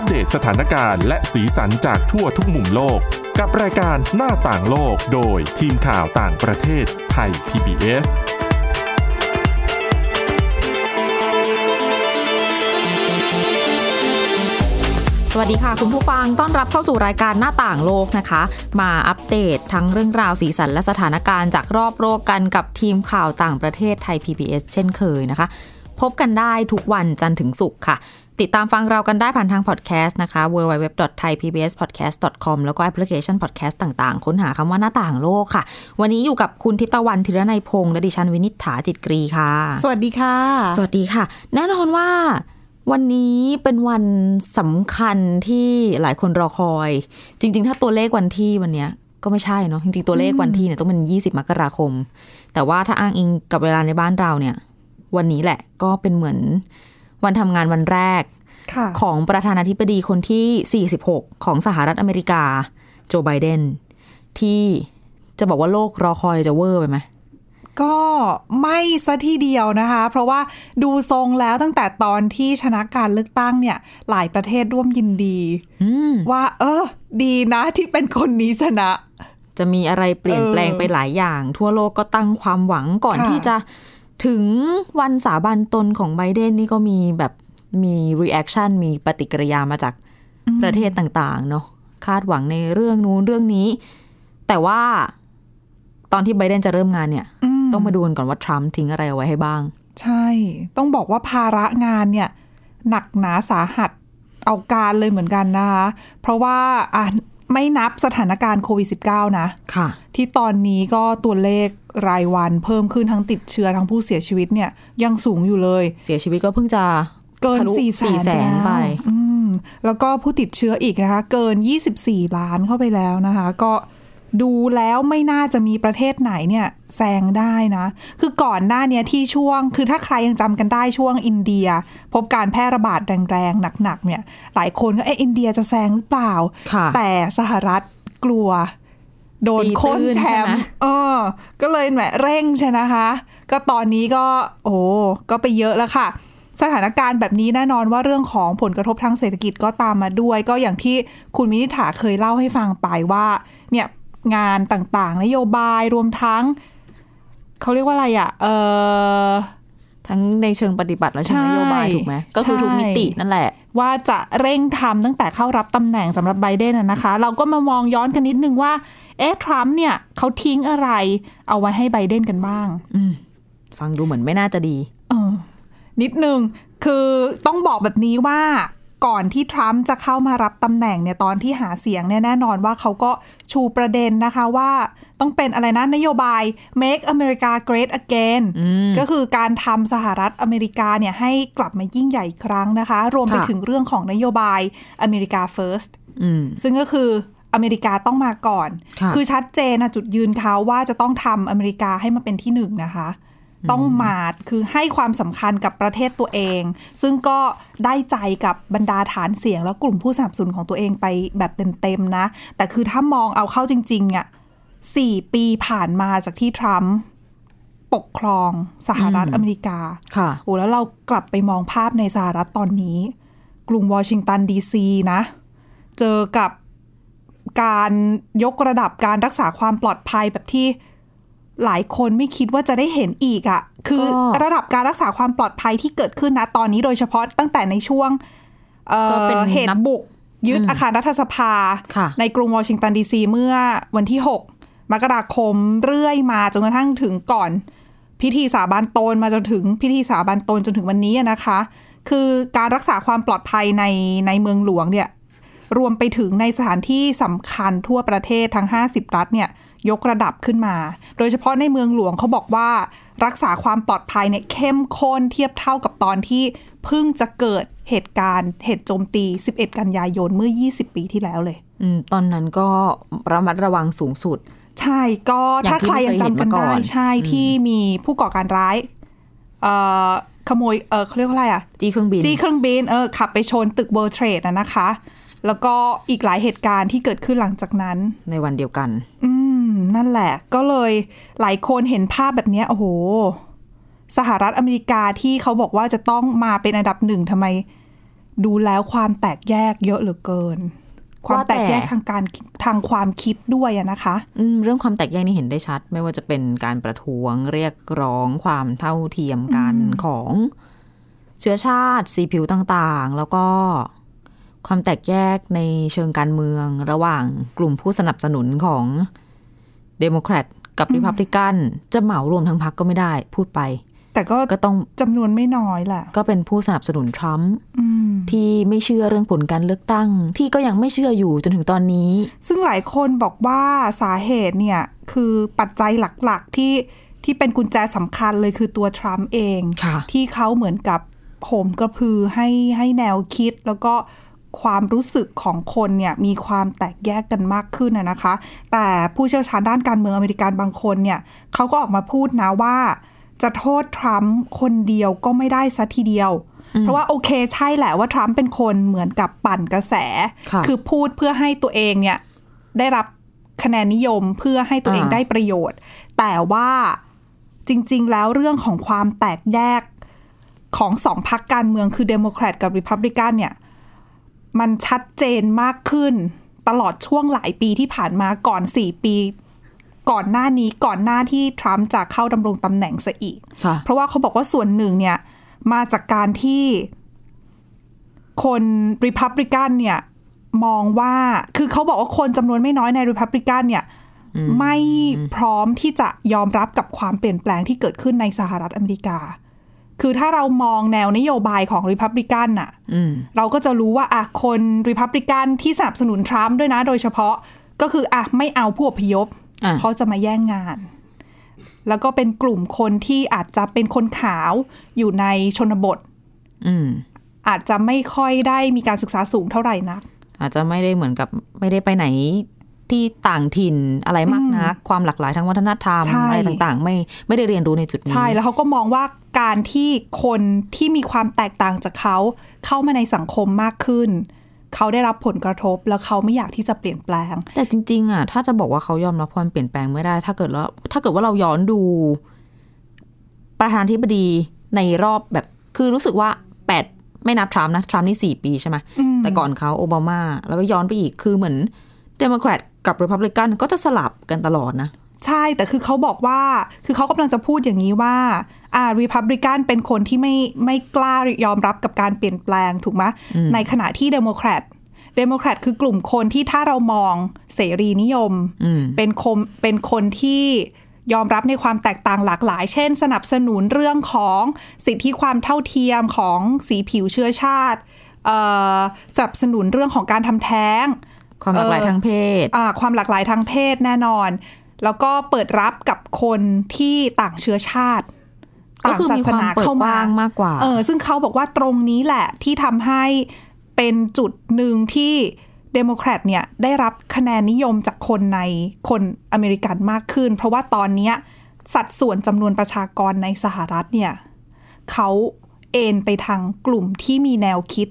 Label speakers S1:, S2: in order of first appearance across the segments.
S1: อัปเดตสถานการณ์และสีสันจากทั่วทุกมุมโลก กับรายการหน้าต่างโลกโดยทีมข่าวต่างประเทศไทย PBS
S2: สวัสดีค่ะ คุณผู้ฟังต้อนรับเข้าสู่รายการหน้าต่างโลกนะคะ มาอัปเดตทั้งเรื่องราวสีสันและสถานการณ์จากรอบโลกกันกับทีมข่าวต่างประเทศไทย PBS เช่นเคยนะคะ พบกันได้ทุกวันจันทร์ถึงศุกร์ค่ะ ติดตามฟังเรากันได้ผ่านทางพอดแคสต์นะคะ www.thaipbspodcast.com แล้วก็แอปพลิเคชันพอดแคสต์ต่างๆ ค้นหาคำว่าหน้าต่างโลกค่ะ วันนี้อยู่กับคุณทิพย์ตะวันธีรนัยพงษ์และดิฉันวินิษฐาจิตกรีค่ะ
S3: สวัสดีค่ะ
S2: สวัสดีค่ะ แน่นอนว่าวันนี้เป็นวันสำคัญที่หลายคนรอคอย จริง ๆ ถ้าตัวเลขวันที่วันเนี้ยก็ไม่ใช่เนาะจริงๆตัวเลขวันที่เนี่ยต้องเป็น 20 มกราคม แต่ว่าถ้าอ้างอิงกับเวลาในบ้านเราเนี่ย วันนี้แหละก็เป็นเหมือน วันทำงานวันแรก
S3: ค่ะ
S2: ของประธานาธิบดีคนที่ 46 ของสหรัฐอเมริกา โจไบเดน ที่จะบอกว่าโลกรอคอยจะเวอร์ไปไหม
S3: ก็ไม่ซะทีเดียวนะคะ เพราะว่าดูทรงแล้วตั้งแต่ตอนที่ชนะการเลือกตั้งเนี่ย หลายประเทศร่วมยินดี
S2: อืม
S3: ว่า เออ ดีนะที่เป็นคนนี้ชนะ
S2: จะมีอะไรเปลี่ยนแปลงไปหลายอย่าง ทั่วโลกก็ตั้งความหวังก่อน
S3: ค่ะ
S2: ที่จะ ถึงวันสาบานตนของไบเดนนี่ก็มีแบบมี reaction มีปฏิกิริยามาจากประเทศต่าง ๆ เนาะคาดหวังในเรื่องนู้นเรื่องนี้ แต่ว่าตอนที่ไบเดนจะเริ่มงานเนี่ย
S3: อืม
S2: ต้องมาดูกันก่อนว่าทรัมป์ทิ้งอะไรเอาไว้ให้บ้าง
S3: ใช่ ต้องบอกว่าภาระงานเนี่ย หนักหนาสาหัสเอาการเลยเหมือนกันนะคะ เพราะว่าอะ ไม่นับสถานการณ์โควิด -19 นะ
S2: ค่ะ
S3: ที่ตอนนี้ก็ตัวเลขรายวันเพิ่มขึ้นทั้งติดเชื้อทั้งผู้เสียชีวิตเนี่ยยังสูงอยู่เลย
S2: เสียชีวิตก็เพิ่งจะ
S3: เกิน
S2: ทะลุ
S3: สี่แสน
S2: 400,000ไป
S3: อืมแล้วก็ผู้ติดเชื้ออีกนะคะ เกิน 24 ล้านเข้าไปแล้วนะคะ ก็ ดูแล้วไม่น่าจะมีประเทศไหนเนี่ยแซงได้นะ คือก่อนหน้าเนี้ยที่ช่วง คือถ้าใครยังจำกันได้ช่วงอินเดีย พบการแพร่ระบาดแรงๆหนักๆเนี่ย หลายคนก็เอ๊ะอินเดียจะแซงหรือเปล่า
S2: ค่ะ
S3: แต่สหรัฐกลัว โดน
S2: ตีตื้น
S3: โค้นแช
S2: ใช่
S3: ม
S2: ไหม
S3: ป์เออ ก็เลยแหมเร่งใช่นะคะ ก็ตอนนี้ก็ โอ้ก็ไปเยอะแล้วค่ะสถานการณ์แบบนี้แน่นอนว่าเรื่องของผลกระทบทางเศรษฐกิจก็ตามมาด้วย ก็อย่างที่คุณมินิษฐาเคยเล่าให้ฟังไปว่า เนี่ย งานต่างๆ นโยบายรวมทั้ง เขาเรียกว่าอะไรอะ่ะ เออ
S2: ทั้งในเชิงปฏิบัติและเชิงนโยบาย
S3: ใช่
S2: ถูกไหมก็คือทุกมิตินั่นแหละ
S3: ว่าจะเร่งทำตั้งแต่เข้ารับตำแหน่งสำหรับไบเดนน่ะนะคะ เราก็มามองย้อนกันนิดนึงว่า เอ๊ะทรัมป์เนี่ยเขาทิ้งอะไร เอาไว้ให้ไบเดนกันบ้าง
S2: ฟังดูเหมือนไม่น่าจะดี
S3: เออ นิดนึงคือต้องบอกแบบนี้ว่า ก่อนที่ทรัมป์จะเข้ามารับตำแหน่งเนี่ยตอนที่หาเสียงเนี่ยแน่นอนว่าเขาก็ชูประเด็นนะคะว่าต้องเป็นอะไรนะ นโยบาย make America great again ก็คือการทำสหรัฐอเมริกาเนี่ยให้กลับมายิ่งใหญ่อีกครั้งนะคะ รวมไป
S2: ค่ะ
S3: ถึงเรื่องของนโยบายอเมริกา first
S2: อืม
S3: ซึ่งก็คืออเมริกาต้องมาก่อน
S2: ค่ะ
S3: อชัดเจนนะจุดยืนเขาว่าจะต้องทำอเมริกาให้มาเป็นที่หนึ่งนะคะ ต้องมาคือให้ความสำคัญกับประเทศตัวเอง ซึ่งก็ได้ใจกับบรรดาฐานเสียง และกลุ่มผู้สนับสนุนของตัวเองไปแบบเต็มๆนะ แต่คือถ้ามองเอาเข้าจริงๆเนี่ยสี่ปีผ่านมาจากที่ทรัมป์ปกครองสหรัฐอเมริกา
S2: ค่ะ
S3: โอ้แล้วเรากลับไปมองภาพในสหรัฐตอนนี้ กรุงวอชิงตันดีซีนะ เจอกับการยกระดับการรักษาความปลอดภัยแบบที่ หลายคนไม่คิดว่าจะได้เห็นอีกอะ่ะ คือ
S2: ก็
S3: ระดับการรักษาความปลอดภัยที่เกิดขึ้นนะตอนนี้โดยเฉพาะตั้งแต่ในช่วงเอ่อ
S2: ก็เป็น
S3: เหตุ
S2: นับ
S3: บุก ยึดอาคารรัฐสภา
S2: ค่ะ
S3: ในกรุงวอชิงตันดีซีเมื่อวันที่ 6 มกราคมเรื่อยมาจนกระทั่งถึงก่อน พิธีสาบานตนมาจนถึงพิธีสาบานตนจนถึงวันนี้อะนะคะ คือการรักษาความปลอดภัยในในเมืองหลวงเนี่ยรวมไปถึงในสถานที่สำคัญทั่วประเทศทั้ง 50 รัฐเนี่ย ยกระดับขึ้นมา โดยเฉพาะในเมืองหลวงเขาบอกว่ารักษาความปลอดภัยเนี่ยเข้มข้นเทียบเท่ากับตอนที่เพิ่งจะเกิดเหตุการณ์เหตุโจมตี 11 กันยายนเมื่อ 20 ปีที่แล้วเลย
S2: อืมตอนนั้นก็ระมัดระวังสูงสุด
S3: ใช่ก็
S2: อย่าง
S3: ถ้า
S2: ที่
S3: ใครยังจำกัน
S2: เคยเห็นมาก่
S3: ได้
S2: อน
S3: ใช่ที่มีผู้ก่อการร้ายเอ่อขโมยเออเขาเรียกว่าอะไรอะ
S2: จี้เครื่องบิน
S3: จี้เครื่องบิน เออ ขับไปชนตึก World Trade อะนะคะ แล้วก็อีกหลายเหตุการณ์ที่เกิดขึ้นหลังจากนั้น
S2: ในวันเดียวกัน
S3: อืม นั่นแหละ ก็เลยหลายคนเห็นภาพแบบเนี้ยโอ้โห สหรัฐอเมริกาที่เขาบอกว่าจะต้องมาเป็นอันดับหนึ่งทำไม ดูแล้วความแตกแยกเยอะเหลือเกิน ความ
S2: ว่าแต่
S3: แตกแยกทางการทางความคิดด้วยอะนะคะ
S2: อืมเรื่องความแตกแยกนี่เห็นได้ชัด ไม่ว่าจะเป็นการประท้วงเรียกร้องความเท่าเทียมกันของเชื้อชาติสีผิวต่างๆ แล้วก็ความแตกแยกในเชิงการเมืองระหว่างกลุ่มผู้สนับสนุนของ เดโมแครตกับริพับลิกันจะเหมารวมทั้งพรรคก็ไม่ได้พูดไป
S3: แต่ก็
S2: ก็ต้อง
S3: จำนวนไม่น้อยแหละ
S2: ก็เป็นผู้สนับสนุนทรัมป์
S3: อืม
S2: ที่ไม่เชื่อเรื่องผลการเลือกตั้ง ที่ก็ยังไม่เชื่ออยู่จนถึงตอนนี้
S3: ซึ่งหลายคนบอกว่าสาเหตุเนี่ยคือปัจจัยหลักๆที่ที่เป็นกุญแจสำคัญเลยคือตัวทรัมป์เอง
S2: ค่ะ
S3: ที่เขาเหมือนกับโหมกระพือให้ให้แนวคิดแล้วก็ ความรู้สึกของคนเนี่ยมีความแตกแยกกันมากขึ้นนะนะคะ แต่ผู้เชี่ยวชาญด้านการเมืองอเมริกันบางคนเนี่ยเขาก็ออกมาพูดนะว่า จะโทษทรัมป์คนเดียวก็ไม่ได้ซะทีเดียว เพราะว่าโอเคใช่แหละว่าทรัมป์เป็นคนเหมือนกับปั่นกระแส
S2: ค่ะ
S3: อพูดเพื่อให้ตัวเองเนี่ยได้รับคะแนนนิยมเพื่อให้ตัวเอง
S2: อ่า
S3: ได้ประโยชน์ แต่ว่าจริง ๆ แล้วเรื่องของความแตกแยกของสองพรรคการเมืองคือเดโมแครตกับริพับลิกันเนี่ย มันชัดเจนมากขึ้น ตลอดช่วงหลายปีที่ผ่านมาก่อนสี่ปี ก่อนหน้านี้ก่อนหน้าที่ทรัมป์จะเข้าดำรงตำแหน่งซะอีก
S2: ค่ะ
S3: เพราะว่าเขาบอกว่าส่วนหนึ่งเนี่ย มาจากการที่คนริพับลิกันเนี่ย มองว่าคือเขาบอกว่าคนจำนวนไม่น้อยในริพับลิกันเนี่ยไม่พร้อมที่จะยอมรับกับความเปลี่ยนแปลงที่เกิดขึ้นในสหรัฐอเมริกา คือถ้าเรามองแนวนโยบายของริพับลิกันน่ะ
S2: อืม
S3: เราก็จะรู้ว่าอะคนริพับลิกันที่สนับสนุนทรัมป์ด้วยนะ โดยเฉพาะก็คืออะไม่เอาผู้อพยพ
S2: อะ
S3: เพราะจะมาแย่งงาน แล้วก็เป็นกลุ่มคนที่อาจจะเป็นคนขาวอยู่ในชนบท
S2: อืม
S3: อาจจะไม่ค่อยได้มีการศึกษาสูงเท่าไหร่นัก
S2: อาจจะไม่ได้เหมือนกับไม่ได้ไปไหน ที่ต่างถิ่นอะไรมากนัก ความหลากหลายทางวัฒนธรรม
S3: ใช่
S2: อะไรต่างๆ ไม่ไม่ได้เรียนรู้ในจุดนี้
S3: ใช่แล้วเขาก็มองว่าการที่คนที่มีความแตกต่างจากเขาเข้ามาในสังคมมากขึ้น เขาได้รับผลกระทบแล้วเขาไม่อยากที่จะเปลี่ยนแปลง
S2: แต่จริง ๆ อะ ถ้าจะบอกว่าเขายอมรับความเปลี่ยนแปลงไม่ได้ ถ้าเกิดแล้วถ้าเกิดว่าเราย้อนดู ประธานาธิบดีในรอบแบบคือรู้สึกว่าแปดไม่นับทรัมป์นะทรัมป์นี่สี่ปีใช่ไหมแต่ก่อนเขาโอบามา แล้วก็ย้อนไปอีกคือเหมือนเดโมแครต กับริพับลิกันก็จะสลับกันตลอดนะ
S3: ใช่แต่คือเขาบอกว่าคือเขากำลังจะพูดอย่างนี้ว่าอ่าริพับลิกันเป็นคนที่ไม่ไม่กล้ายอมรับกับการเปลี่ยนแปลงถูกไหมในขณะที่เดโมแครตเดโมแครตคือกลุ่มคนที่ถ้าเรามองเสรีนิยมเป็นคมเป็นคนที่ยอมรับในความแตกต่างหลากหลาย เช่น สนับสนุนเรื่องของสิทธิความเท่าเทียมของสีผิวเชื้อชาติเอ่อสนับสนุนเรื่องของการทำแท้ง
S2: ความหลากหลาย
S3: เออ
S2: ทางเพศ
S3: อ่าความหลากหลายทางเพศแน่นอน แล้วก็เปิดรับกับคนที่ต่างเชื้อชาติ
S2: ก็
S3: ต่าง
S2: คือ
S3: ศา
S2: มี
S3: ส
S2: ความ
S3: นา
S2: เปิด
S3: เข้ากมา
S2: ว้างมากกว่า
S3: เออ ซึ่งเขาบอกว่าตรงนี้แหละที่ทำให้เป็นจุดหนึ่งที่เดโมแครตเนี่ยได้รับคะแนนนิยมจากคนในคนอเมริกันมากขึ้น เพราะว่าตอนเนี้ยสัดส่วนจำนวนประชากรในสหรัฐเนี่ยเขาเอนไปทางกลุ่มที่มีแนวคิด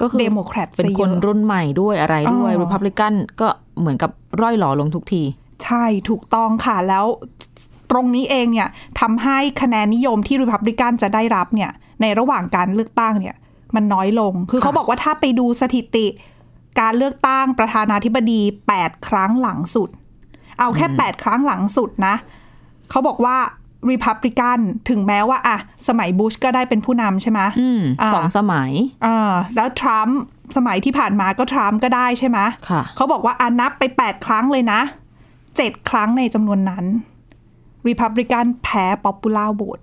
S2: ก็คือ
S3: เดโมแครต
S2: เป็น
S3: ซะเยอะ คน
S2: รุ่นใหม่ด้วยอะไรด้วย
S3: อ๋อ
S2: ริพับลิกันก็เหมือนกับร่อยหรอลงทุกที
S3: ใช่ถูกต้องค่ะแล้วตรงนี้เองเนี่ยทำให้คะแนนนิยมที่ริพับลิกันจะได้รับเนี่ย ในระหว่างการเลือกตั้งเนี่ย มันน้อยลง คือ
S2: ค่ะ
S3: เขาบอกว่าถ้าไปดูสถิติ การเลือกตั้งประธานาธิบดี 8 ครั้งหลังสุด เอาแค่ 8 ครั้งหลังสุดนะ เขาบอกว่า ริพับลิกันถึงแม้ว่าอะสมัยบุชก็ได้เป็นผู้นำใช่ไหม
S2: อืม
S3: อ่า
S2: สองสมัย
S3: อ่าแล้วทรัมป์สมัยที่ผ่านมาก็ทรัมป์ก็ได้ใช่ไหม
S2: ค่ะ
S3: เขาบอกว่าอานับไป 8 ครั้งเลยนะ 7 ครั้งในจำนวนนั้นรีพับลิกันแพ้ popular voteาโหวต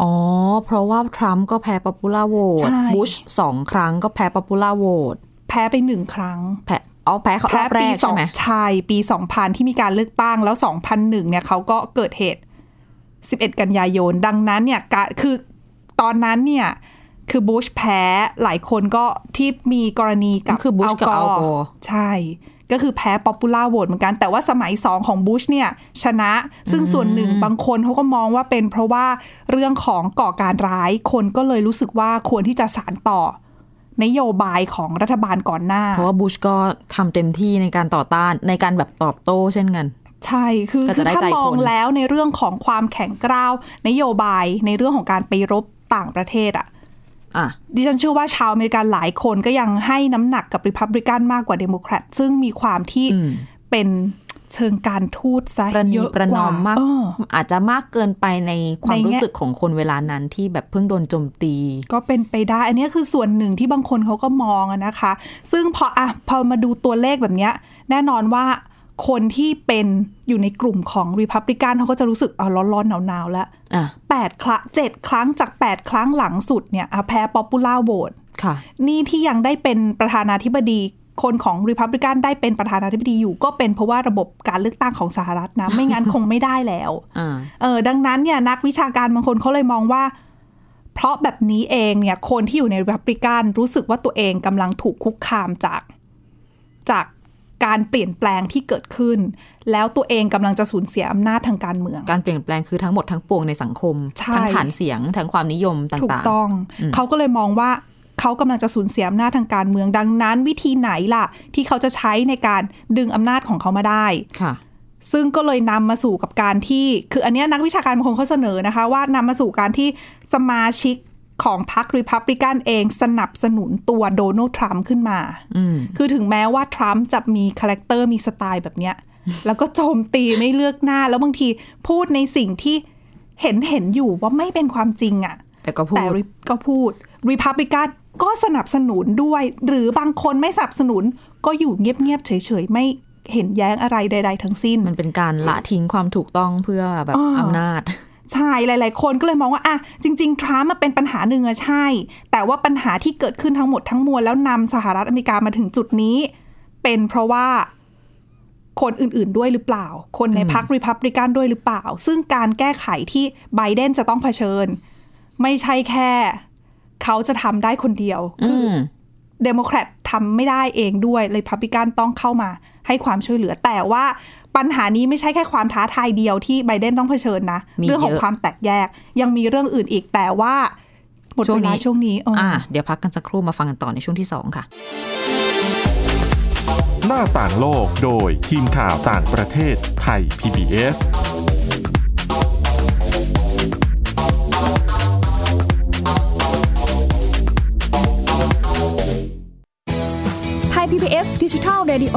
S2: อ๋อ เพราะว่าทรัมป์ก็แพ้ popular vote
S3: ใช่
S2: บุชสองครั้งก็แพ้ popular vote
S3: แพ้ไปหนึ่งครั้ง
S2: แพ้อ๋อแพ้เขา
S3: แพ้ร
S2: อบแรก ปี
S3: สอง
S2: ใช่ไหม
S3: ใช่ปี2000ที่มีการเลือกตั้งแล้ว2001เนี่ยเขาก็เกิดเหตุ 11 กันยายน ดังนั้นเนี่ยกะคือตอนนั้นเนี่ยคือบุชแพ้หลายคนก็ที่มีกรณีกับ
S2: คือบุชกับอัลกอร์
S3: ใช่ ก็คือแพ้ popular vote เหมือนกัน แต่ว่าสมัยสองของบุชเนี่ยชนะ ซึ่งส่วนหนึ่งบางคนเขาก็มองว่าเป็นเพราะว่าเรื่องของก่อการร้ายคนก็เลยรู้สึกว่าควรที่จะสานต่อนโยบายของรัฐบาลก่อนหน้า
S2: เพราะว่าบุชก็ทำเต็มที่ในการต่อต้านในการแบบตอบโต้เช่นกัน
S3: ใช่ คือ
S2: ก็จะได้ใจคน คือ
S3: ถ้า
S2: ใจ
S3: มองแล้วในเรื่องของความแข็งกร้าว นโยบายในเรื่องของการไปรบต่างประเทศอะ
S2: อะ
S3: ดิฉันเชื่อว่าชาวอเมริกันหลายคนก็ยังให้น้ำหนักกับริพับลิกันมากกว่าเดโมแครตซึ่งมีความที่
S2: อืม
S3: เป็นเชิงการทูตซะเยอะ
S2: ประนีประนอม
S3: ว่า
S2: มาก
S3: เออ
S2: อาจจะมากเกินไปในความ
S3: ในแง่
S2: รู้สึกของคนเวลานั้นที่แบบเพิ่งโดนโจมตี
S3: ก็เป็นไปได้ อันนี้คือส่วนหนึ่งที่บางคนเขาก็มองอะนะคะ ซึ่งพออะพอมาดูตัวเลขแบบเนี้ยแน่นอนว่า คนที่เป็นอยู่ในกลุ่มของรีพับลิกันเขาก็จะรู้สึกอะร้อนๆหนาวๆแล้ว
S2: อะ
S3: แปดครั้งเจ็ดครั้งจากแปดครั้งหลังสุดเนี่ยอะแพ้ popular vote
S2: ค่ะ
S3: นี่ที่ยังได้เป็นประธานาธิบดีคนของริพับลิกันได้เป็นประธานาธิบดีอยู่ ก็เป็นเพราะว่าระบบการเลือกตั้งของสหรัฐนะ ไม่งั้นคงไม่ได้แล้ว
S2: อ่า
S3: เออดังนั้นเนี่ยนักวิชาการบางคนเขาเลยมองว่า เพราะแบบนี้เองเนี่ยคนที่อยู่ในริพับลิกันรู้สึกว่าตัวเองกำลังถูกคุกคามจากจาก การเปลี่ยนแปลงที่เกิดขึ้น แล้วตัวเองกำลังจะสูญเสียอำนาจทางการเมือง
S2: การเปลี่ยนแปลงคือทั้งหมดทั้งปวงในสังคม
S3: ใช่
S2: ทั้งฐานเสียง ทั้งความนิยมต่างๆ
S3: ถูกต้อง เขาก็เลยมองว่าเขากำลังจะสูญเสียอำนาจทางการเมืองดังนั้น วิธีไหนล่ะ ที่เขาจะใช้ในการดึงอำนาจของเขามาได้
S2: ค่ะ
S3: ซึ่งก็เลยนำมาสู่กับการที่ คืออันเนี้ยนักวิชาการบางคนเขาเสนอนะคะ ว่านำมาสู่การที่สมาชิก ของพรรครีพับลิกันเองสนับสนุนตัวโดนัลด์ทรัมป์ขึ้นมา
S2: อืม
S3: คือถึงแม้ว่าทรัมป์จะมี character มีสไตล์แบบเนี้ย แล้วก็โจมตีไม่เลือกหน้า แล้วบางทีพูดในสิ่งที่เห็นเห็นอยู่ว่าไม่เป็นความจริงอะ่ะ
S2: แต่ก็พูด
S3: แต่ Re- ก็พูดรีพับลิกันก็สนับสนุนด้วย หรือบางคนไม่สนับสนุนก็อยู่เงียบๆเฉยๆไม่เห็นแย้งอะไรใด ๆ ทั้งสิ้น
S2: มันเป็นการละทิ้งความถูกต้องเพื่อแบบ
S3: อ่า
S2: อำนาจ
S3: ใช่หลาย ๆ คนก็เลยมองว่าอะจริง ๆ ทรัมป์มันเป็นปัญหาหนึ่งอะใช่ แต่ว่าปัญหาที่เกิดขึ้นทั้งหมดทั้งมวลแล้วนำสหรัฐอเมริกามาถึงจุดนี้ เป็นเพราะว่าคนอื่น ๆ ด้วยหรือเปล่า คนในพรรครีพับลิกันด้วยหรือเปล่า ซึ่งการแก้ไขที่ไบเดนจะต้องเผชิญ ไม่ใช่แค่ เขาจะทำได้คนเดียว
S2: อืม
S3: เดโมแครตทำไม่ได้เองด้วยรีพับลิกันต้องเข้ามา ให้ความช่วยเหลือ แต่ว่าปัญหานี้ไม่ใช่แค่ความท้าทายเดียวที่ไบเดนต้องเผชิญนะ
S2: มี
S3: เรื่องของความแตกแยกเยอะ ยังมีเรื่องอื่นอีกแต่ว่าหมด
S2: ช่ว
S3: เว
S2: งนี้
S3: ลาช่วงนี้ ช่วงนี้เอออ
S2: อ่าเดี๋ยวพักกันสักครู่มาฟังกันต่อในช่วงที่สองค่ะ
S1: หน้าต่างโลกโดยทีมข่าวต่างประเทศไทย PBS
S4: ไทย PBS ดิจิทัล Radio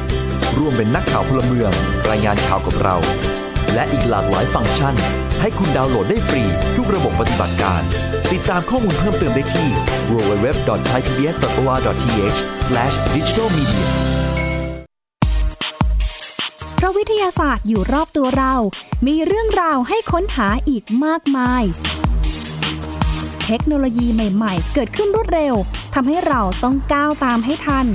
S5: ร่วมเป็นนักข่าวพลเมือง รายงานข่าวกับเรา และอีกหลากหลายฟังก์ชัน ให้คุณดาวน์โหลดได้ฟรี ทุกระบบปฏิบัติการ ติดตามข้อมูลเพิ่มเติมได้ที่ www.thaipbs.or.th/digitalmedia
S4: พระวิทยาศาสตร์อยู่รอบตัวเรา มีเรื่องราวให้ค้นหาอีกมากมาย เทคโนโลยีใหม่ ๆ เกิดขึ้นรวดเร็วทำให้เราต้องก้าวตามให้ทัน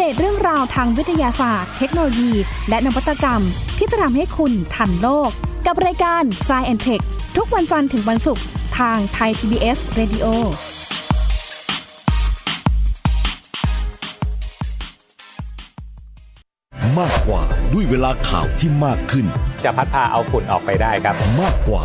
S4: เดตเรื่องราวทางวิทยาศาสตร์ เทคโนโลยี และนวัตกรรม ที่จะทำให้คุณทันโลก กับรายการ s c i e n t e c h ทุกวันจันทร์ถึงวันศุกร์ทางไทย PBS Radio
S6: มากกว่าด้วยเวลาข่าวที่มากขึ้น
S7: จะพัดพาเอาฝุ่นออกไปได้ครับ
S6: มากกว่า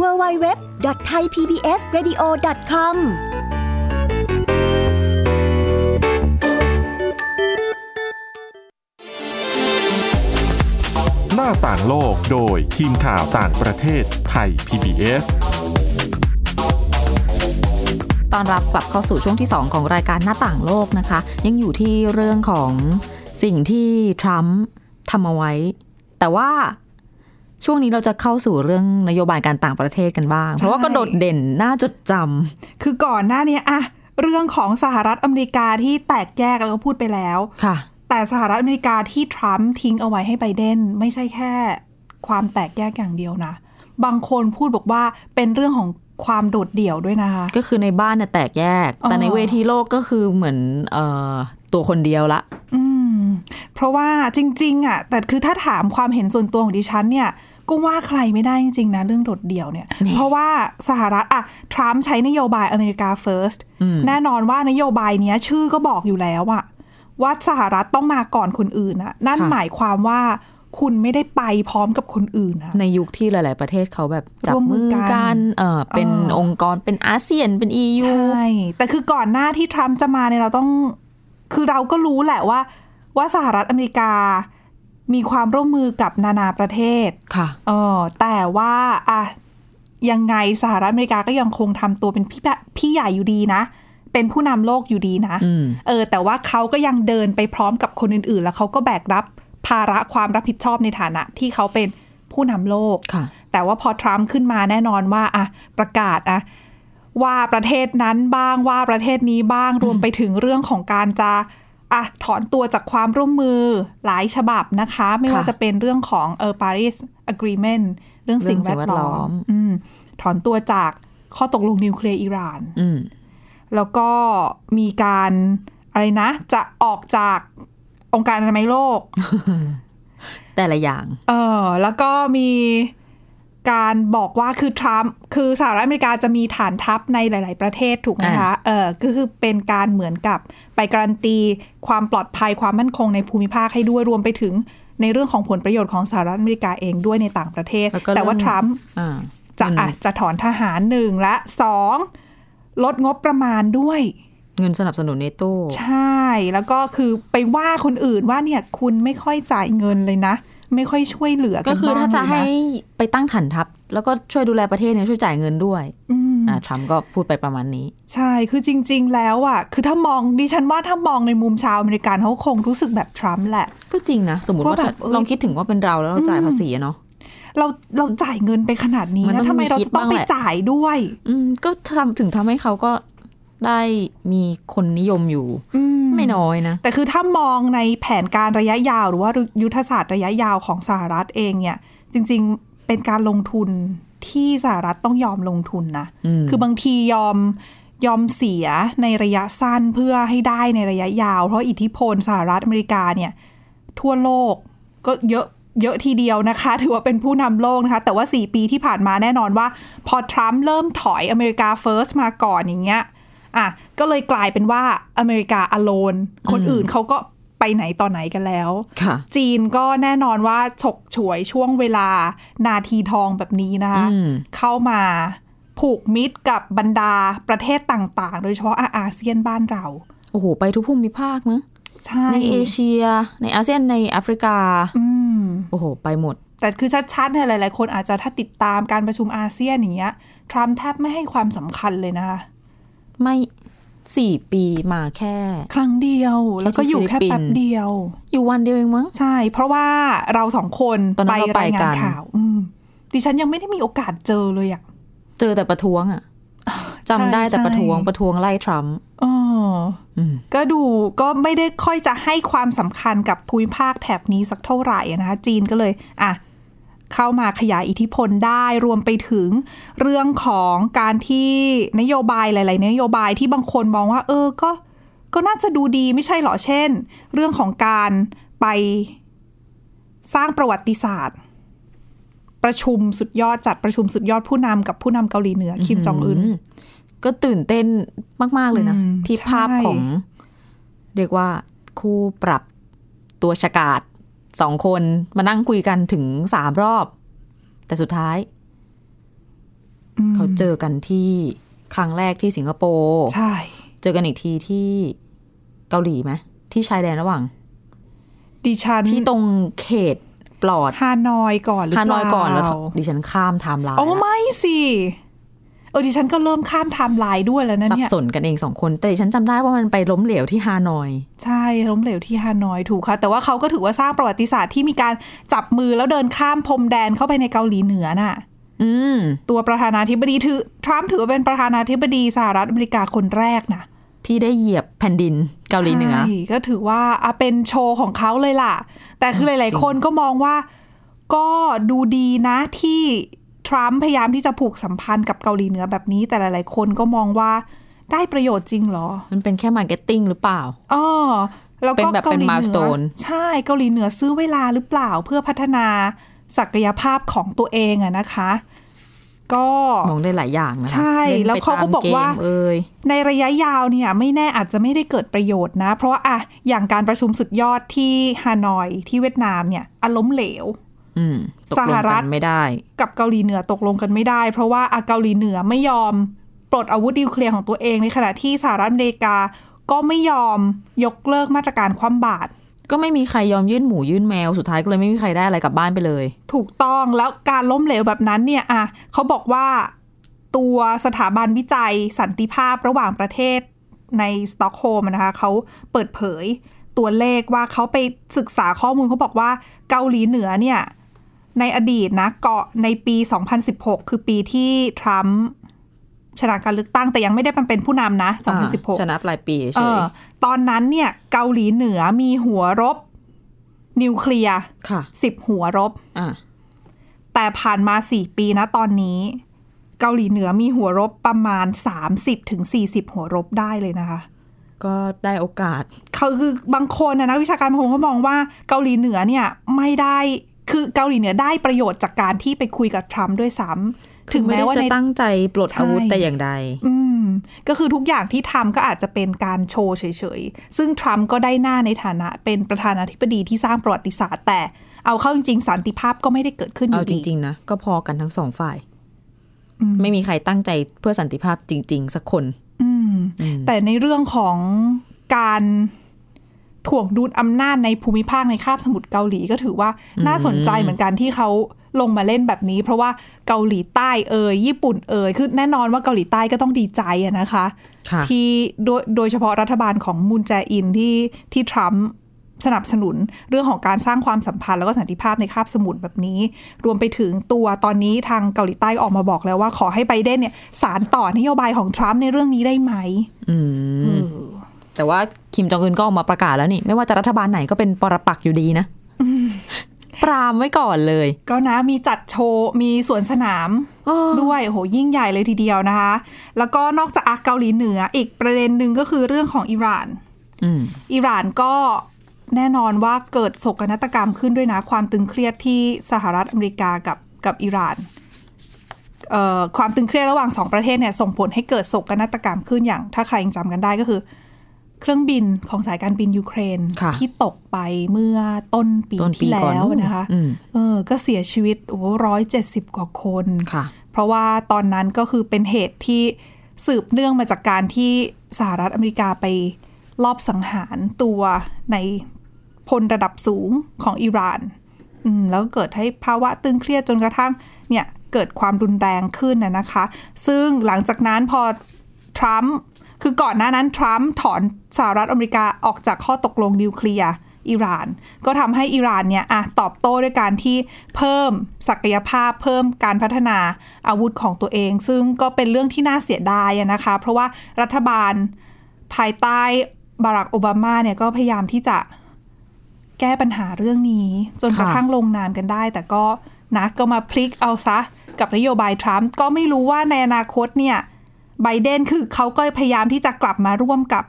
S8: www.thaipbsradio.com
S1: หน้าต่างโลกโดยทีมข่าวต่างประเทศไทย PBS
S2: ตอนรับกลับเข้าสู่ช่วงที่ 2 ของรายการหน้าต่างโลกนะคะ ยังอยู่ที่เรื่องของสิ่งที่ทรัมป์ทำเอาไว้ แต่ว่า ช่วงนี้เราจะเข้าสู่เรื่องนโยบายการต่างประเทศกันบ้าง เพราะว่าก็โดดเด่นน่าจดจ
S3: คือก่อนหน้านี้อะเรื่องของสหรัฐอเมริกาที่แตกแยกเราก็พูดไปแล้วำ
S2: ค่ะ
S3: แต่สหรัฐอเมริกาที่ทรัมป์ทิ้งเอาไว้ให้ไบเดนไม่ใช่แค่ ความแตกแยกอย่างเดียวนะ บางคนพูดบอกว่าเป็นเรื่องของความโดดเดี่ยวด้วยนะคะ
S2: ก็คือในบ้านเนี่ยแตกแยก แต่
S3: อ๋อ
S2: ในเวทีโลกก็คือเหมือนเอ่อตัวคนเดียวละ
S3: อืม เพราะว่าจริงๆอะแต่คือถ้าถามความเห็นส่วนตัวของดิฉันเนี่ยก็ว่าใครไม่ได้จริงๆนะเรื่องโดดเดี่ยวเนี่ย เพราะว่าสหรัฐอะทรัมป์ใช้นโยบายอเมริกา first แน่นอนว่านโยบายเนี้ย ชื่อก็บอกอยู่แล้วอะว่าสหรัฐต้องมาก่อนคนอื่นอะนั่น
S2: ค่ะ
S3: หมายความว่าคุณไม่ได้ไปพร้อมกับคนอื่นอะ
S2: ในยุคที่หลาย ๆ ประเทศเขาแบบจับ
S3: ร่วมมื
S2: มื
S3: อ
S2: อ
S3: กัน
S2: กันเออเป็น
S3: เออ
S2: องค์กรเป็นอาเซียนเป็น EU
S3: ใช่แต่คือก่อนหน้าที่ทรัมป์จะมาเนี่ยเราต้อง คือเราก็รู้แหละว่า ว่าสหรัฐอเมริกามีความร่วมมือกับนานาประเทศ
S2: ค่ะ
S3: เออแต่ว่าอะยังไงสหรัฐอเมริกาก็ยังคงทำตัวเป็นพี่แบบพี่ใหญ่อยู่ดีนะ เป็นผู้นำโลกอยู่ดีนะ
S2: อืม
S3: เออ แต่ว่าเขาก็ยังเดินไปพร้อมกับคนอื่น ๆ แล้วเขาก็แบกรับภาระความรับผิดชอบในฐานะ ที่เขาเป็นผู้นำโลก
S2: ค่ะ
S3: แต่ว่าพอทรัมป์ขึ้นมาแน่นอนว่าอะประกาศอะว่าประเทศนั้นบ้างว่าประเทศนี้บ้างรวมไปถึงเรื่องของการจะ อะถอนตัวจากความร่วมมือหลายฉบับนะคะ ไม่ว่า
S2: ค่ะ
S3: จะเป็นเรื่องของเออ Paris Agreement เรื่องสิ่ง
S2: เรื่องสิ่
S3: แว
S2: ง
S3: ด
S2: แวดล้
S3: ล้
S2: อ
S3: อ
S2: ม
S3: มอืมถอนตัวจากข้อตกลงนิวเคลียร์อิหร่าน
S2: อืม
S3: แล้วก็มีการอะไรนะ จะออกจากองค์การอนามัยโลก
S2: แต่ละอย่าง
S3: เออแล้วก็มี การบอกว่าคือทรัมป์คือสหรัฐอเมริกาจะมีฐานทัพในหลาย ๆ ประเทศถูกไหมคะเออก็คือเป็นการเหมือนกับไปการันตี ความปลอดภัยความมั่นคงในภูมิภาคให้ด้วยรวมไปถึงในเรื่องของผลประโยชน์ของสหรัฐอเมริกาเองด้วยในต่างประเทศ
S2: แล้วก็
S3: แต่ว่า
S2: เรื่อง
S3: ทรัมป์
S2: อ่า
S3: จะ
S2: เงิน
S3: อะจะถอนทหารหนึ่งและสองลดงบประมาณด้วย
S2: เงินสนับสนุนเนโต้
S3: ใช่แล้วก็คือไปว่าคนอื่นว่าเนี่ยคุณไม่ค่อยจ่ายเงินเลยนะ ไม่ค่อยช่วยเหลือกั
S2: ก็
S3: น
S2: คือ
S3: บ้าง
S2: ถ้าจะ
S3: เลย
S2: ให้
S3: นะ
S2: ไปตั้งฐานทัพ แล้วก็ช่วยดูแลประเทศเนี่ยช่วยจ่ายเงินด้วย
S3: อืม
S2: อ่าทรัมป์ก็พูดไปประมาณนี้
S3: ใช่คือจริง ๆ แล้วอะคือถ้ามองดิฉันว่าถ้ามองในมุมชาวอเมริกันเขาคงรู้สึกแบบทรัมป์แหละ
S2: ก็จริงนะ สมมติว่า
S3: ว่าแบบ
S2: ถ้า
S3: เอ้ย
S2: ลองคิดถึงว่าเป็นเราแล้วเราจ่ายภาษีอะเนาะ
S3: เราเราจ่ายเงินไปขนาดนี้
S2: มันต้
S3: นะ
S2: อง
S3: ทำไมเรา
S2: มีคิด
S3: จะต้อง
S2: บ้าง
S3: ไป
S2: แหละ
S3: จ่ายด้วย
S2: อืมก็ทำถึงทำให้เขาก็ ได้มีคนนิยมอยู่
S3: อืม
S2: ไม่น้อยนะ
S3: แต่คือถ้ามองในแผนการระยะยาว หรือว่ายุทธศาสตร์ระยะยาวของสหรัฐเองเนี่ย จริง ๆเป็นการลงทุนที่สหรัฐต้องยอมลงทุนนะ
S2: อืม
S3: คือบางทียอมยอมเสียในระยะสั้นเพื่อให้ได้ในระยะยาว เพราะอิทธิพลสหรัฐอเมริกาเนี่ย ทั่วโลกก็เยอะเยอะทีเดียวนะคะ ถือว่าเป็นผู้นำโลกนะคะ แต่ว่า 4 ปีที่ผ่านมาแน่นอนว่า พอทรัมป์เริ่มถอยอเมริกาเฟิร์สมาก่อนอย่างเงี้ย อะก็เลยกลายเป็นว่าอเมริกาอโลน คนอื่นเขาก็ไปไหนต่อไหนกันแล้ว
S2: ค่ะ
S3: จีนก็แน่นอนว่าฉกฉวยช่วงเวลานาทีทองแบบนี้นะคะ
S2: อืม
S3: เข้ามาผูกมิตรกับบรรดาประเทศต่างๆ โดยเฉพาะอาอาเซียนบ้านเรา
S2: โอ้โห ไปทุกภูมิภาคมั้ง
S3: ใช่
S2: ในเอเชีย ในอาเซียน ในแอฟริกา
S3: อืม
S2: โอ้โห ไปหมด
S3: แต่คือชัดๆเนี่ยหลาย ๆ คนอาจจะถ้าติดตามการประชุมอาเซียนอย่างเงี้ย ทรัมป์แทบไม่ให้ความสำคัญเลยนะคะ
S2: ไม่สี่ปีมาแค่
S3: ครั้งเดียว แล้วก็อยู่แค่
S2: ฟิลิปปิ
S3: แป๊บเดียว
S2: อยู่วันเดียวเองมั้ง
S3: ใช่ เพราะว่าเราสองคน
S2: ตอนนั้นเราไป
S3: รายงา
S2: กันน
S3: ข่าว อืมดิฉันยังไม่ได้มีโอกาสเจอเลยอะ
S2: เจอแต่ประท้วงอะจำได้แต่
S3: ใช่
S2: ประท้วงประท้วงไล่ทรัมป์
S3: อ๋อ
S2: อืม
S3: ก็ดูก็ไม่ได้ค่อยจะให้ความสำคัญกับภูมิภาคแถบนี้สักเท่าไหร่นะคะจีนก็เลย อะ เข้ามาขยายอิทธิพลได้รวมไปถึงเรื่องของการที่นโยบายหลาย ๆ นโยบายที่บางคนมองว่า เออก็ก็น่าจะดูดีไม่ใช่หรอเช่น เรื่องของการไปสร้างประวัติศาสตร์ ประชุมสุดยอดจัดประชุมสุดยอดผู้นำกับผู้นำเกาหลีเหนือคิมจองอึน
S2: ก็ตื่นเต้นมาก ๆ เลยนะ
S3: อืม
S2: ที่
S3: ใช่
S2: ภาพของ เรียกว่าคู่ปรับตัวฉกาด สองคนมานั่งคุยกันถึงสามรอบ แต่สุดท้าย
S3: ม
S2: เขาเจอกันที่ครั้งแรกที่สิงคโปร์
S3: ใช่
S2: เจอกันอีกทีที่เกาหลีไหมที่ชายแดนระหว่าง
S3: ดิฉัน
S2: ที่ตรงเขตปลอด
S3: ฮานอยก่อนหรือเป
S2: ล่า
S3: ฮาน
S2: อยก่อนแล้วดิฉันข้ามไทม์ไลน์
S3: โอ้ไม่สิเออดิฉันก็เริ่มข้ามไทม์ไลน์ด้วยแล้วนะ เนี่ย
S2: สับสนกันเองสองคน แต่ดิฉันจำได้ว่ามันไปล้มเหลวที่ฮานอย
S3: ใช่ล้มเหลวที่ฮานอยถูกค่ะ แต่ว่าเขาก็ถือว่าสร้างประวัติศาสตร์ที่มีการจับมือแล้วเดินข้ามพรมแดนเข้าไปในเกาหลีเหนือน่ะ
S2: อืม
S3: ตัวประธานาธิบดีถือทรัมป์ถือว่าเป็นประธานาธิบดีสหรัฐอเมริกาคนแรกนะ
S2: ที่ได้เหยียบแผ่นดินเกาหลีเหนือ
S3: ใช่ก็ถือว่าอะเป็นโชว์ของเขาเลยล่ะ แต่คือหลาย ๆ คนก็มองว่าก็ดูดีนะที่ ทรัมป์พยายามที่จะผูกสัมพันธ์กับเกาหลีเหนือแบบนี้ แต่หลาย ๆ คนก็มองว่าได้ประโยชน์จริงเหรอ
S2: มันเป็นแค่ marketing หรือเปล่า
S3: อ๋อแล้วก็
S2: แบบ
S3: เป็น milestone เกาหลี
S2: เป็น
S3: เหนือ
S2: milestone
S3: ใช่เกาหลีเหนือซื้อเวลาหรือเปล่าเพื่อพัฒนาศักยภาพของตัวเองอะนะคะ ก็
S2: มองได้หลายอย่างนะคะ
S3: ใช่
S2: ล่นไป
S3: แล้วเขาก็
S2: ตม
S3: บอกว่า
S2: เมเอ้ย
S3: ในระยะยาวเนี่ยไม่แน่อาจจะไม่ได้เกิดประโยชน์นะ เพราะว่าอะอย่างการประชุมสุดยอดที่ฮานอยที่เวียดนามเนี่ยอารมณ์เหลว
S2: อืมตก
S3: ส
S2: ล
S3: ห
S2: ง
S3: รั
S2: กั
S3: ฐ
S2: นไม่ได้
S3: กับเกาหลีเหนือตกลงกันไม่ได้ เพราะว่าอะเกาหลีเหนือไม่ยอมปลดอาวุธนิวเคลียร์ของตัวเองในขณะที่สหรัฐอเมริกาก็ไม่ยอมยกเลิกมาตรการคว่ำบาตร
S2: ก็ไม่มีใครยอมยื่นหมูยื่นแมวสุดท้ายก็เลยไม่มีใครได้อะไรกลับบ้านไปเลย
S3: ถูกต้องแล้วการล้มเหลวแบบนั้นเนี่ยอะเขาบอกว่าตัวสถาบันวิจัยสันติภาพระหว่างประเทศในสต็อกโฮล์มนะคะเขาเปิดเผยตัวเลขว่าเขาไปศึกษาข้อมูลเขาบอกว่าเกาหลีเหนือเนี่ย ในอดีตนะเกาะในปี 2016 คือปีที่ทรัมป์ชนะการเลือกตั้งแต่ยังไม่ได้เป็นผู้นำนะ 2016
S2: ชนะปลายปี
S3: เอ
S2: เฉย
S3: อตอนนั้นเนี่ยเกาหลีเหนือมีหัวรบ นิวเคลียร์
S2: ค่ะ
S3: สิบหัวรบ
S2: อะ
S3: แต่ผ่านมาสี่ปีนะตอนนี้ เกาหลีเหนือมีหัวรบประมาณ 30ถึง40หัวรบได้เลยนะคะ
S2: ก็ได้โอกาส
S3: เขาคือบางคนนะนักวิชาการบางคนเขามองว่าเกาหลีเหนือเนี่ยไม่ได้ คือเกาหลีเหนือได้ประโยชน์จากการที่ไปคุยกับทรัมป์ด้วยซ้ำ
S2: ถึงแม้ว่าจะ
S3: ใน
S2: ตั้งใจปลดอาวุธ
S3: ใช่
S2: แต่อย่างใด
S3: อืม ก็คือทุกอย่างที่ทำก็อาจจะเป็นการโชว์เฉยๆ ซึ่งทรัมป์ก็ได้หน้าในฐานะเป็นประธานาธิบดีที่สร้างประวัติศาสตร์ แต่เอาเข้าจริงๆ สันติภาพก็ไม่ได้เกิดขึ้นอ
S2: เอา
S3: ยู่
S2: จ
S3: ดี
S2: ริงๆนะก็พอกันทั้งสองฝ่าย
S3: อืม
S2: ไม่มีใครตั้งใจเพื่อสันติภาพจริง ๆ สักคน
S3: อืมแต่ในเรื่องของการ ถ่วงดุลอำนาจในภูมิภาคในคาบสมุทรเกาหลีก็ถือว่าน่าสนใจเหมือนกันที่เขาลงมาเล่นแบบนี้ เพราะว่าเกาหลีใต้เอ่ยญี่ปุ่นเอ่ยคือแน่นอนว่าเกาหลีใต้ก็ต้องดีใจอะนะคะ
S2: ค่ะ
S3: ที่โดยโดยเฉพาะรัฐบาลของมูนแจอินที่ที่ทรัมป์สนับสนุนเรื่องของการสร้างความสัมพันธ์แล้วก็สันติภาพในคาบสมุทรแบบนี้ รวมไปถึงตัวตอนนี้ทางเกาหลีใต้ออกมาบอกแล้วว่าขอให้ไบเดนเนี่ยสารต่อนโยบายของทรัมป์ในเรื่องนี้ได้ไหม
S2: อืม แต่ว่าคิมจองอึนก็ออกมาประกาศแล้วนี่ ไม่ว่าจะรัฐบาลไหนก็เป็นปรปักษ์อยู่ดีนะปรามไว้ก่อนเลย
S3: ก็นะมีจัดโชว์ มีสวนสนามด้วยโหยิ่งใหญ่เลยทีเดียวนะคะ แล้วก็นอกจากอาเกาหลีเหนืออีกประเด็นหนึ่งก็คือเรื่องของอิหร่าน
S2: อืม
S3: อิหร่านก็แน่นอนว่าเกิดโศกนาฏกรรมขึ้นด้วยนะ ความตึงเครียดที่สหรัฐอเมริกากับกับอิหร่านเอ่อความตึงเครียดระหว่างสองประเทศเนี่ยส่งผลให้เกิดโศกนาฏกรรมขึ้นอย่าง ถ้าใครยังจำกันได้ก็คือ เครื่องบินของสายการบินยูเครน
S2: ค่ะ
S3: ที่ตกไปเมื่อต้นปี
S2: ต้นปี
S3: ที่
S2: ก่อน
S3: แล้ว
S2: นู่น
S3: นะคะ
S2: อืม
S3: เออก็เสียชีวิตโอ้ร้อยเจ็ดสิบกว่าคน
S2: ค่ะ
S3: เพราะว่าตอนนั้นก็คือเป็นเหตุที่สืบเนื่องมาจากการที่สหรัฐอเมริกาไปลอบสังหารตัวในพลระดับสูงของอิหร่านอืมแล้วก็เกิดให้ภาวะตึงเครียดจนกระทั่งเนี่ยเกิดความรุนแรงขึ้นนะนะคะ ซึ่งหลังจากนั้นพอทรัมป์ คือก่อนหน้านั้นทรัมป์ถอนสหรัฐอเมริกาออกจากข้อตกลงนิวเคลียร์อิหร่าน ก็ทำให้อิหร่านเนี่ยอะตอบโต้ด้วยการที่เพิ่มศักยภาพเพิ่มการพัฒนาอาวุธของตัวเอง ซึ่งก็เป็นเรื่องที่น่าเสียดายนะคะ เพราะว่ารัฐบาลภายใต้บารักโอบามาเนี่ยก็พยายามที่จะแก้ปัญหาเรื่องนี้ จนกระทั่งลงนามกันได้ แต่ก็นะก็มาพลิกเอาซะกับนโยบายทรัมป์ก็ไม่รู้ว่าในอนาคตเนี่ย ไบเดนคือเขาก็พยายามที่จะกลับมาร่วมกับ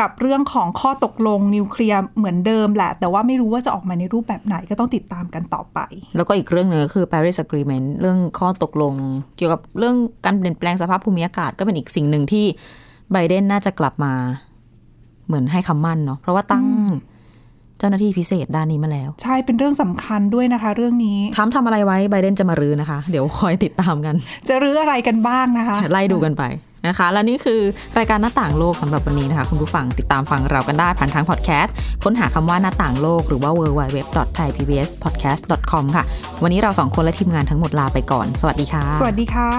S3: กับเรื่องของข้อตกลงนิวเคลียร์เหมือนเดิมแหละ แต่ว่าไม่รู้ว่าจะออกมาในรูปแบบไหนก็ต้องติดตามกันต่อไป
S2: แล้วก็อีกเรื่องหนึ่งก็คือ Paris Agreement เรื่องข้อตกลง เกี่ยวกับเรื่องการเปลี่ยนแปลงสภาพภูมิอากาศก็เป็นอีกสิ่งหนึ่งที่ไบเดนน่าจะกลับมา เหมือนให้คำมั่นเนาะเพราะว่าตั้ง เจ้าหน้าที่พิเศษด้านนี้มาแล้ว
S3: ใช่เป็นเรื่องสำคัญด้วยนะคะ เรื่องนี้
S2: ทำทำอะไรไว้ไบเดนจะมารื้อนะคะ เดี๋ยวคอยติดตามกัน
S3: จะรื้ออะไรกันบ้างนะคะ
S2: ไล่ดูกันไปนะคะ และนี่คือรายการหน้าต่างโลกสำหรับวันนี้นะคะ คุณผู้ฟังติดตามฟังเรากันได้ผ่านทางพอดแคสต์ค้นหาคำว่าหน้าต่างโลกหรือว่า www.thaipbspodcast.com ค่ะ วันนี้เราสองคนและทีมงานทั้งหมดลาไปก่อน สวัสดีค่ะ
S3: สวัสดีค่ะ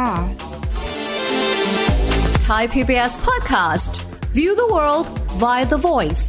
S4: Thai PBS podcast View the world via the voice